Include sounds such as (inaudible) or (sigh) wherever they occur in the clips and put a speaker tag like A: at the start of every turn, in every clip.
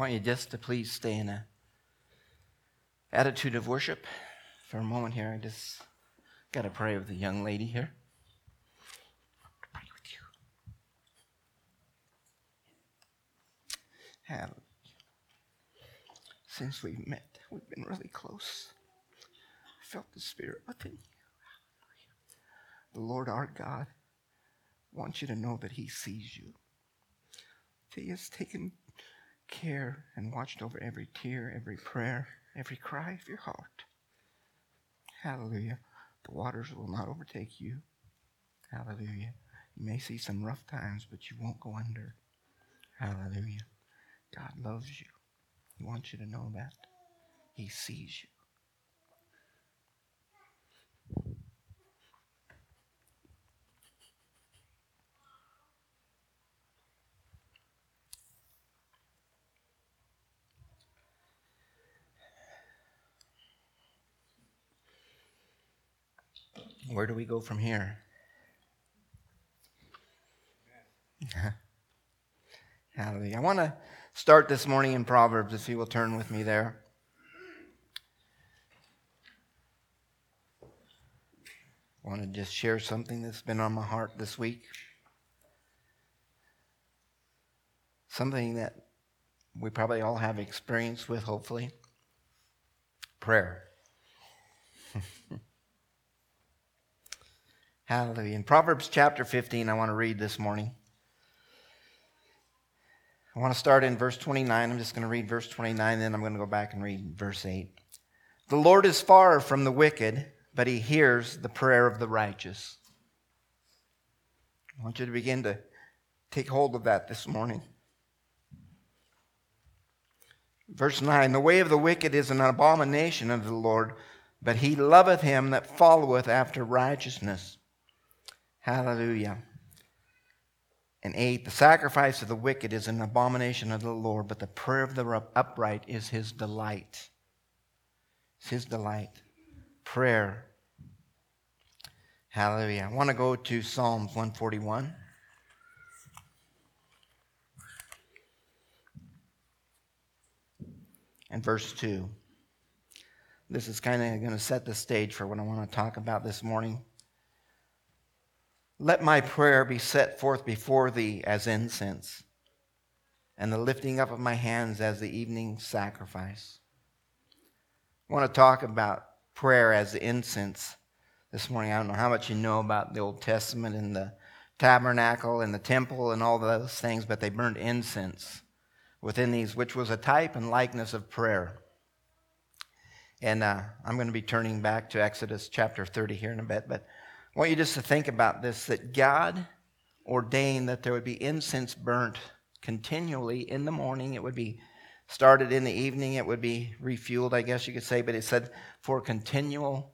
A: want you just to please stay in a attitude of worship for a moment here. I just got to pray with the young lady here. Pray with you. Since we've met, we've been really close. I felt the Spirit within you. The Lord our God wants you to know that He sees you. He has taken care and watched over every tear, every prayer, every cry of your heart. Hallelujah. The waters will not overtake you. Hallelujah. You may see some rough times, but you won't go under. Hallelujah. God loves you. He wants you to know that. He sees you. Where do we go from here? (laughs) Hallelujah. I want to start this morning in Proverbs, if you will turn with me there. I want to just share something that's been on my heart this week. Something that we probably all have experience with, hopefully. Prayer. (laughs) Hallelujah. In Proverbs chapter 15, I want to read this morning. I want to start in verse 29. I'm just going to read verse 29, then I'm going to go back and read verse 8. The Lord is far from the wicked, but he hears the prayer of the righteous. I want you to begin to take hold of that this morning. Verse 9 The way of the wicked is an abomination unto the Lord, but he loveth him that followeth after righteousness. Hallelujah. And eight, the sacrifice of the wicked is an abomination of the Lord, but the prayer of the upright is his delight. It's his delight. Prayer. Hallelujah. I want to go to Psalms 141. And verse 2. This is kind of going to set the stage for what I want to talk about this morning. Let my prayer be set forth before thee as incense, and the lifting up of my hands as the evening sacrifice. I want to talk about prayer as the incense this morning. I don't know how much you know about the Old Testament and the tabernacle and the temple and all those things, but they burned incense within these, which was a type and likeness of prayer. And uh, I'm going to be turning back to Exodus chapter 30 here in a bit, but I want you just to think about this that God ordained that there would be incense burnt continually in the morning. It would be started in the evening. It would be refueled, I guess you could say, but it said for continual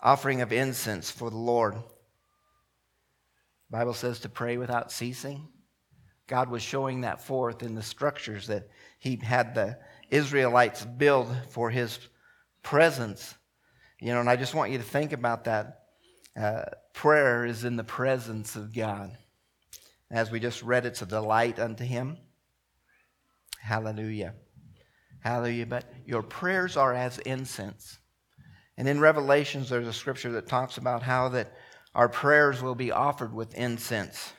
A: offering of incense for the Lord. The Bible says to pray without ceasing. God was showing that forth in the structures that he had the Israelites build for his presence. You know, and I just want you to think about that. Uh, prayer is in the presence of God. As we just read, it's a delight unto Him. Hallelujah. Hallelujah. But your prayers are as incense. And in Revelations, there's a scripture that talks about how that our prayers will be offered with incense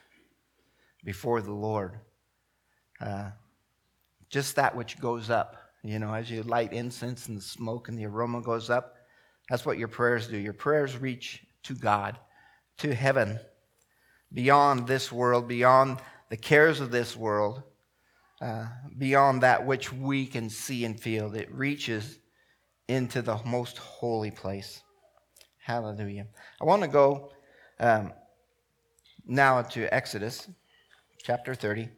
A: before the Lord. Uh, just that which goes up. You know, as you light incense and the smoke and the aroma goes up, that's what your prayers do. Your prayers reach to God, to heaven, beyond this world, beyond the cares of this world, uh, beyond that which we can see and feel. It reaches into the most holy place. Hallelujah. I want to go um, now to Exodus chapter 30.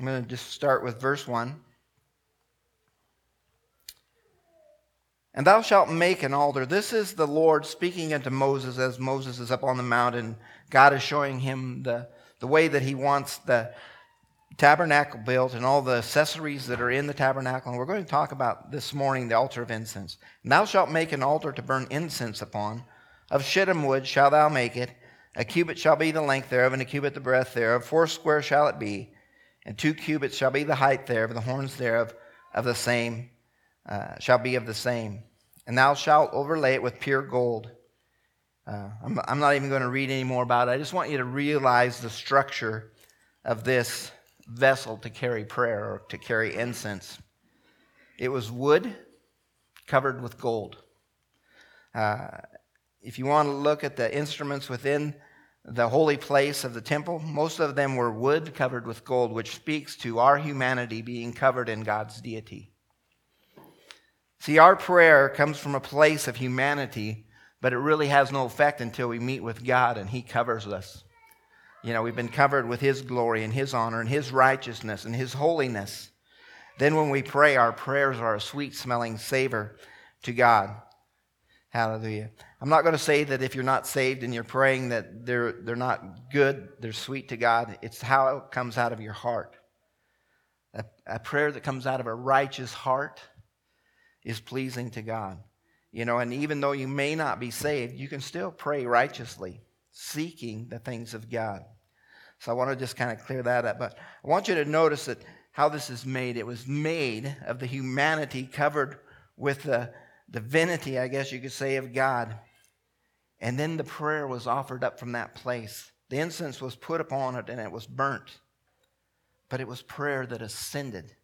A: I'm going to just start with verse 1. And thou shalt make an altar. This is the Lord speaking unto Moses as Moses is up on the mountain. God is showing him the, the way that he wants the tabernacle built and all the accessories that are in the tabernacle. And we're going to talk about this morning the altar of incense. And thou shalt make an altar to burn incense upon, Of shittim wood shalt thou make it. A cubit shall be the length thereof, and a cubit the breadth thereof. Foursquare shall it be, and two cubits shall be the height thereof. The horns thereof of the same uh, shall be of the same. And thou shalt overlay it with pure gold. Uh, I'm, I'm not even going to read any more about it. I just want you to realize the structure of this vessel to carry prayer or to carry incense. It was wood covered with gold. Uh, if you want to look at the instruments within the holy place of the temple, most of them were wood covered with gold, which speaks to our humanity being covered in God's deity. See, our prayer comes from a place of humanity, but it really has no effect until we meet with God and He covers us. You know, we've been covered with His glory and His honor and His righteousness and His holiness. Then when we pray, our prayers are a sweet smelling savor to God. Hallelujah. I'm not going to say that if you're not saved and you're praying that they're, they're not good, they're sweet to God. It's how it comes out of your heart. A, a prayer that comes out of a righteous heart is pleasing to God. You know, and even though you may not be saved, you can still pray righteously, seeking the things of God. So I want to just kind of clear that up. But I want you to notice that how this is made. It was made of the humanity covered with the divinity, I guess you could say, of God. And then the prayer was offered up from that place. The incense was put upon it and it was burnt. But it was prayer that ascended.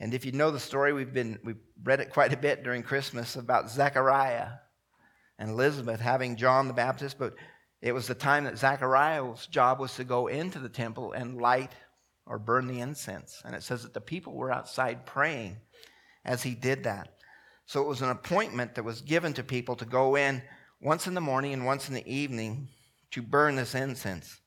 A: And if you know the story, we've been we've read it quite a bit during Christmas about Zechariah and Elizabeth having John the Baptist, but it was the time that Zechariah's job was to go into the temple and light or burn the incense. And it says that the people were outside praying as he did that. So it was an appointment that was given to people to go in once in the morning and once in the evening to burn this incense.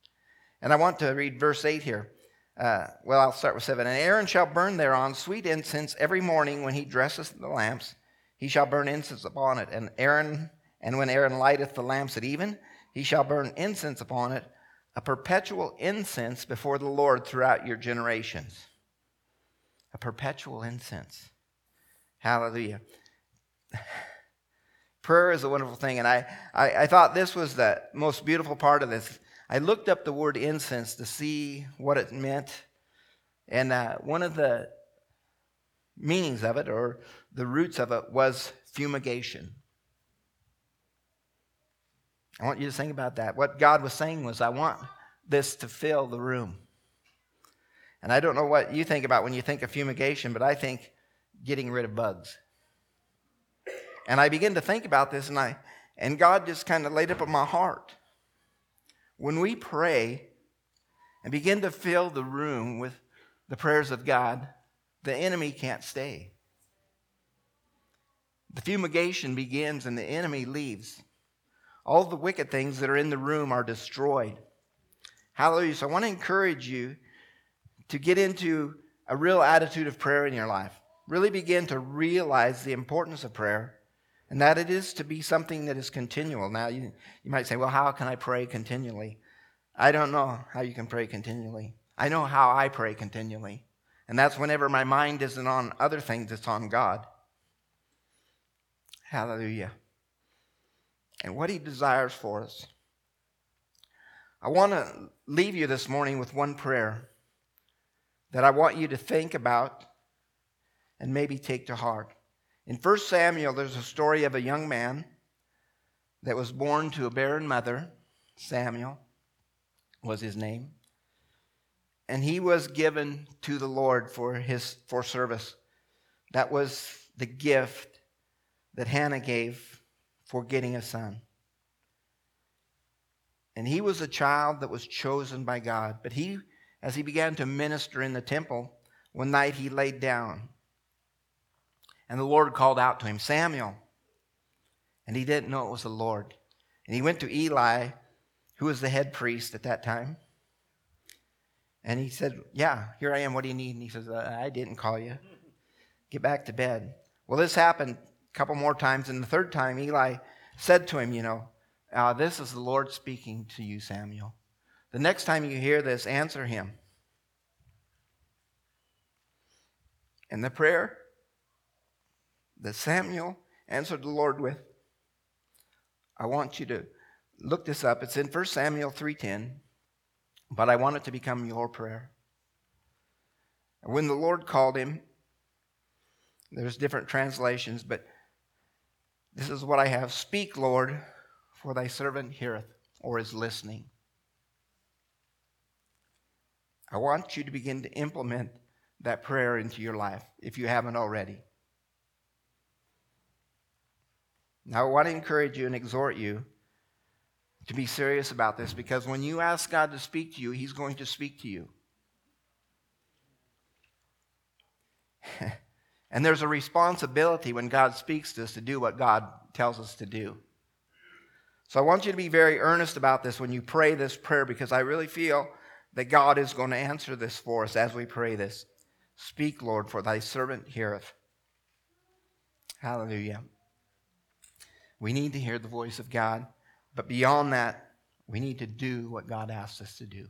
A: And I want to read verse 8 here. Uh, well, I'll start with 7. And Aaron shall burn thereon sweet incense every morning when he dresseth the lamps. He shall burn incense upon it. And Aaron, and when Aaron lighteth the lamps at even, he shall burn incense upon it, a perpetual incense before the Lord throughout your generations. A perpetual incense. Hallelujah. Prayer is a wonderful thing, and I, I, I, thought this was the most beautiful part of this. I looked up the word incense to see what it meant, and uh, one of the meanings of it, or the roots of it, was fumigation. I want you to think about that. What God was saying was, I want this to fill the room. And I don't know what you think about when you think of fumigation, but I think getting rid of bugs. And I began to think about this, and I and God just kind of laid up in my heart. When we pray and begin to fill the room with the prayers of God, the enemy can't stay. The fumigation begins and the enemy leaves. All the wicked things that are in the room are destroyed. Hallelujah. So I want to encourage you to get into a real attitude of prayer in your life. Really begin to realize the importance of prayer and that it is to be something that is continual. Now, you, you might say, well, how can I pray continually? I don't know how you can pray continually. I know how I pray continually. And that's whenever my mind isn't on other things, it's on God. Hallelujah. And what He desires for us. I want to leave you this morning with one prayer that I want you to think about and maybe take to heart. In 1 Samuel, there's a story of a young man that was born to a barren mother. Samuel was his name. And he was given to the Lord for his for service. That was the gift that Hannah gave for getting a son. And he was a child that was chosen by God. But he, as he began to minister in the temple, one night he laid down and the Lord called out to him, Samuel. And he didn't know it was the Lord. And he went to Eli, who was the head priest at that time. And he said, Yeah, here I am. What do you need? And he says, uh, I didn't call you. Get back to bed. Well, this happened a couple more times. And the third time, Eli said to him, You know, uh, this is the Lord speaking to you, Samuel. The next time you hear this, answer him. And the prayer that Samuel answered the Lord with I want you to look this up. It's in 1 Samuel 3:10, but I want it to become your prayer. When the Lord called him, there's different translations, but this is what I have. Speak, Lord, for thy servant heareth or is listening. I want you to begin to implement that prayer into your life if you haven't already. Now, I want to encourage you and exhort you to be serious about this because when you ask God to speak to you, He's going to speak to you. (laughs) and there's a responsibility when God speaks to us to do what God tells us to do. So I want you to be very earnest about this when you pray this prayer because I really feel that God is going to answer this for us as we pray this. Speak, Lord, for thy servant heareth. Hallelujah. We need to hear the voice of God, but beyond that, we need to do what God asks us to do.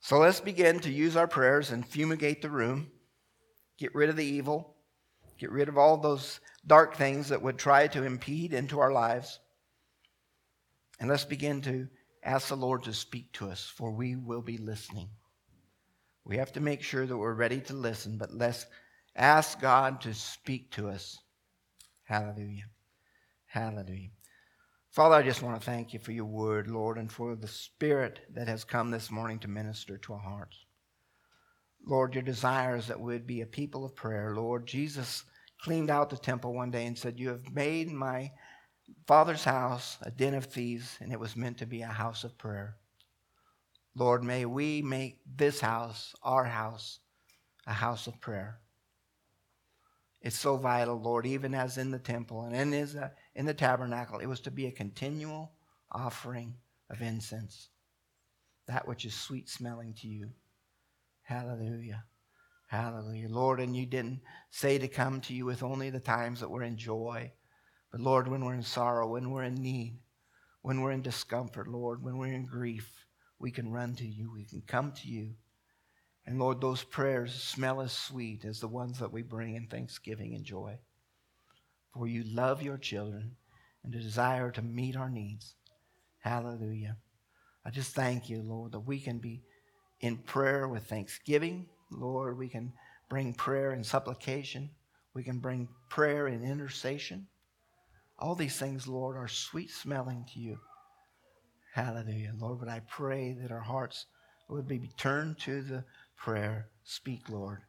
A: So let's begin to use our prayers and fumigate the room, get rid of the evil, get rid of all those dark things that would try to impede into our lives. And let's begin to ask the Lord to speak to us, for we will be listening. We have to make sure that we're ready to listen, but let's ask God to speak to us. Hallelujah. Hallelujah. Father, I just want to thank you for your word, Lord, and for the spirit that has come this morning to minister to our hearts. Lord, your desire is that we'd be a people of prayer. Lord, Jesus cleaned out the temple one day and said, You have made my father's house a den of thieves, and it was meant to be a house of prayer. Lord, may we make this house, our house, a house of prayer. It's so vital, Lord, even as in the temple and in, his, uh, in the tabernacle, it was to be a continual offering of incense, that which is sweet smelling to you. Hallelujah. Hallelujah. Lord, and you didn't say to come to you with only the times that we're in joy, but Lord, when we're in sorrow, when we're in need, when we're in discomfort, Lord, when we're in grief, we can run to you. We can come to you. And Lord, those prayers smell as sweet as the ones that we bring in thanksgiving and joy. For you love your children and desire to meet our needs. Hallelujah. I just thank you, Lord, that we can be in prayer with thanksgiving. Lord, we can bring prayer and supplication. We can bring prayer and intercession. All these things, Lord, are sweet smelling to you. Hallelujah. Lord, but I pray that our hearts would be turned to the prayer. Speak, Lord,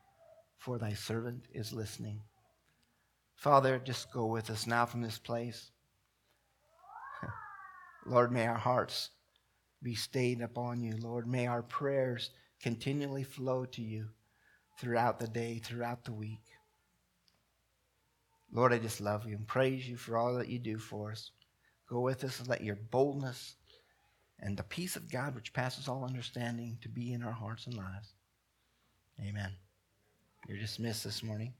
A: for thy servant is listening. Father, just go with us now from this place. (laughs) Lord, may our hearts be stayed upon you. Lord, may our prayers continually flow to you throughout the day, throughout the week. Lord, I just love you and praise you for all that you do for us. Go with us and let your boldness and the peace of God, which passes all understanding, to be in our hearts and lives. Amen. You're dismissed this morning.